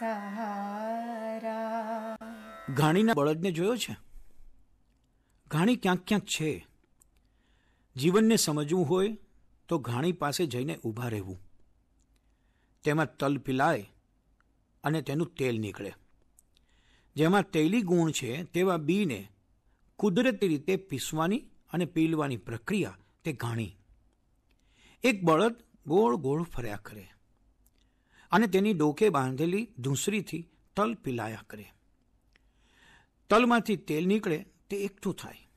સહારા ઘાણીના બળદને જોયો છે? ઘાણી ક્યાંક ક્યાંક છે. જીવનને સમજવું હોય તો ઘાણી પાસે જઈને ઊભા રહેવું. તેમાં તલ પીલાય અને તેનું તેલ નીકળે. જેમાં તૈલી ગુણ છે તેવા બીને કુદરતી રીતે પીસવાની અને પીલવાની પ્રક્રિયા તે ઘાણી. એક બળદ ગોળ ગોળ ફર્યા કરે. અને તેની ડોકે બાંધેલી ધૂંસરીથી તલ પીલાયા કરે. તલમાંથી તેલ નીકળે, તે એકઠું થાય.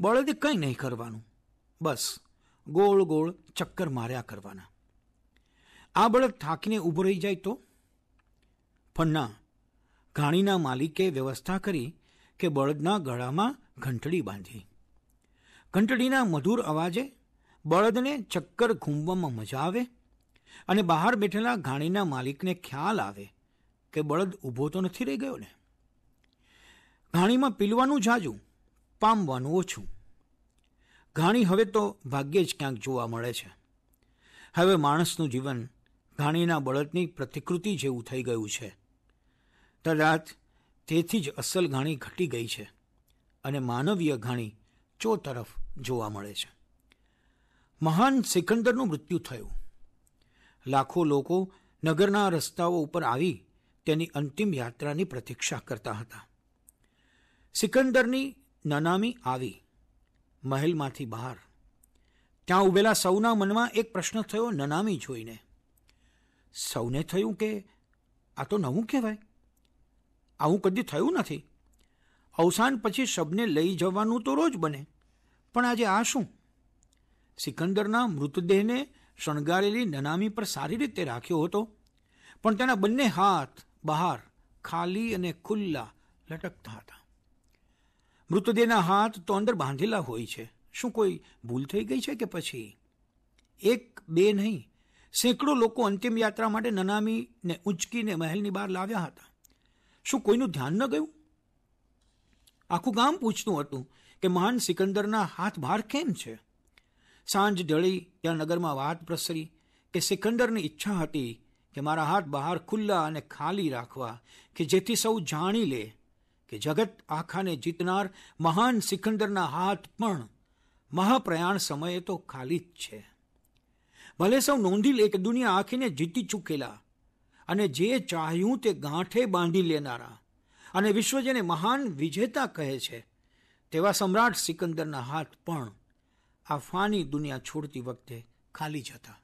બળદે કંઈ નહીં કરવાનું. બસ, ગોળ ગોળ ચક્કર માર્યા કરવાના. આ બળદ થાકીને ઊભો રહી જાય તો? પણ ના, ઘાણીના માલિકે વ્યવસ્થા કરી કે બળદના ગળામાં ઘંટડી બાંધી. ઘંટડીના મધુર અવાજે બળદને ચક્કર ઘૂમવામાં મજા આવે અને બહાર બેઠેલા ઘાણીના માલિકને ખ્યાલ આવે કે બળદ ઊભો તો નથી રહી ગયો ને. ઘાણીમાં પીલવાનું જાજુ, પામવાનું ઓછું. ઘાણી હવે તો ભાગ્યે જ ક્યાંક જોવા મળે છે. હવે માણસનું જીવન ઘાણીના બળદની પ્રતિકૃતિ જેવું થઈ ગયું છે. કદાચ તેથી જ અસલ ઘાણી ઘટી ગઈ છે અને માનવીય ઘાણી ચો તરફ જોવા મળે છે. મહાન સિકંદરનું મૃત્યુ થયું. લાખો લોકો નગરના રસ્તાઓ ઉપર આવી તેની અંતિમ યાત્રાની પ્રતીક્ષા કરતા હતા. સિકંદરની નનામી આવી, મહેલમાંથી બહાર. ત્યાં ઉભેલા સૌના મનમાં એક પ્રશ્ન થયો નનામી જોઈને. સૌને થયું કે આ તો નવું કહેવાય? આવું કદી થયું નથી. અવસાન પછી શબને લઈ જવાનું તો રોજ બને, પણ આજે આ શું? સિકંદરના મૃતદેહને શણગારેલી નનામી પર સારી રીતે રાખ્યો હતો. પણ તેના બંને હાથ બહાર ખાલી અને ખુલ્લા લટકતા હતા. મૃતદેહના હાથ તો અંદર બાંધેલા હોય છે. શું કોઈ ભૂલ થઈ ગઈ છે કે પછી? એક, બે નહીં. સેંકડો લોકો અંતિમ યાત્રા માટે નનામીને ઉંચકીને મહેલની બહાર લાવ્યા હતા. શું કોઈનું ધ્યાન ન ગયું? આખું ગામ પૂછતું હતું કે મહાન સિકંદરના હાથ બહાર કેમ છે? સાંજ ઢળી ત્યાં નગરમાં વાત પ્રસરી કે સિકંદરની ઈચ્છા હતી કે મારા હાથ બહાર ખુલ્લા અને ખાલી રાખવા, કે જેથી સૌ જાણી લે કે જગત આખાને જીતનાર મહાન સિકંદરના હાથ પણ મહાપ્રયાણ સમયે તો ખાલી જ છે. ભલે સૌ નોંધી લે કે દુનિયા આખીને જીતી ચૂકેલા અને જે ચાહ્યું તે ગાંઠે બાંધી લેનારા અને વિશ્વ જેને મહાન વિજેતા કહે છે, તેવા સમ્રાટ સિકંદરના હાથ પણ આ ફાની દુનિયા છોડતી વખતે ખાલી જ હતા.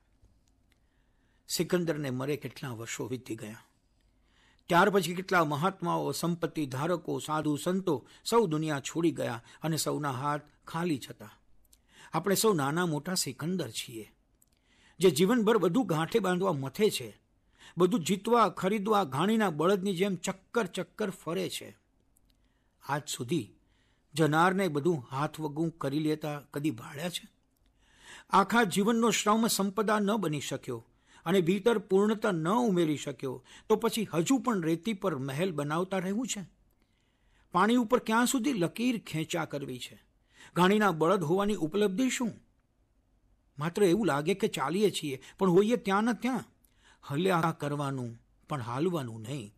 સિકંદરને મરે કેટલા વર્ષો વીતી ગયા. ત્યાર પછી કેટલા મહાત્માઓ, સંપત્તિ ધારકો, સાધુ સંતો સૌ દુનિયા છોડી ગયા અને સૌના હાથ ખાલી જ હતા. આપણે સૌ નાના મોટા સિકંદર છીએ. જે જીવનભર બધું ગાંઠે બાંધવા મથે છે. બધું જીતવા, ખરીદવા, ઘાણીના બળદની જેમ ચક્કર ચક્કર ફરે છે. આજ સુધી જનારને બધું હાથ વગું કરી લેતા કદી ભાળ્યા છે? આખા જીવનનો શ્રમ સંપદા ન બની શક્યો અને ભીતર પૂર્ણતા ન ઉમેરી શક્યો, તો પછી હજુ પણ રેતી પર મહેલ બનાવતા રહેવું છે? પાણી ઉપર ક્યાં સુધી લકીર ખેંચા કરવી છે? ઘાણીના બળદ હોવાની ઉપલબ્ધિ શું? માત્ર એવું લાગે કે ચાલીએ છીએ, પણ હોઈએ ત્યાં ને ત્યાં. હલ્યા કરવાનું પણ હાલવાનું નહીં.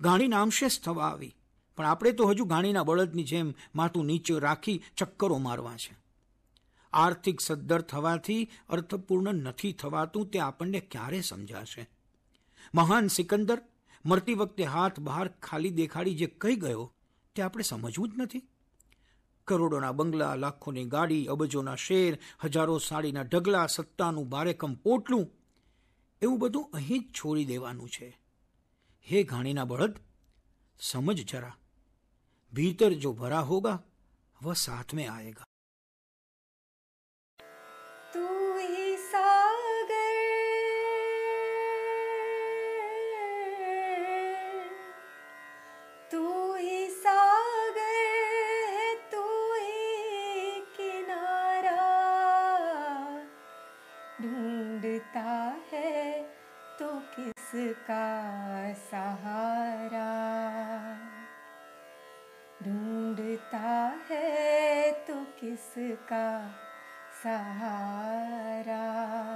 ઘાણી નામશેષ થવા આવી. પણ આપણે તો હજુ ઘાણીના બળદની જેમ માથું નીચે રાખી ચક્કરો મારવા છે. આર્થિક સદ્ધર થવાથી અર્થપૂર્ણ નથી થવાતું તે આપણને ક્યારે સમજાશે? મહાન સિકંદર મરતી વખતે હાથ બહાર ખાલી દેખાડી જે કહી ગયો તે આપણે સમજવું જ નથી. કરોડોના બંગલા, લાખોની ગાડી, અબજોના શેર, હજારો સાડીના ઢગલા, સત્તાનું બારેકમ પોટલું, એવું બધું અહીં જ છોડી દેવાનું છે. હે ઘાણીના બળદ, સમજ જરા. भीतर जो भरा होगा, वह साथ में आएगा। तू ही तू ही किनारा। ढूंढता है तो किसका सहारा? Sahar.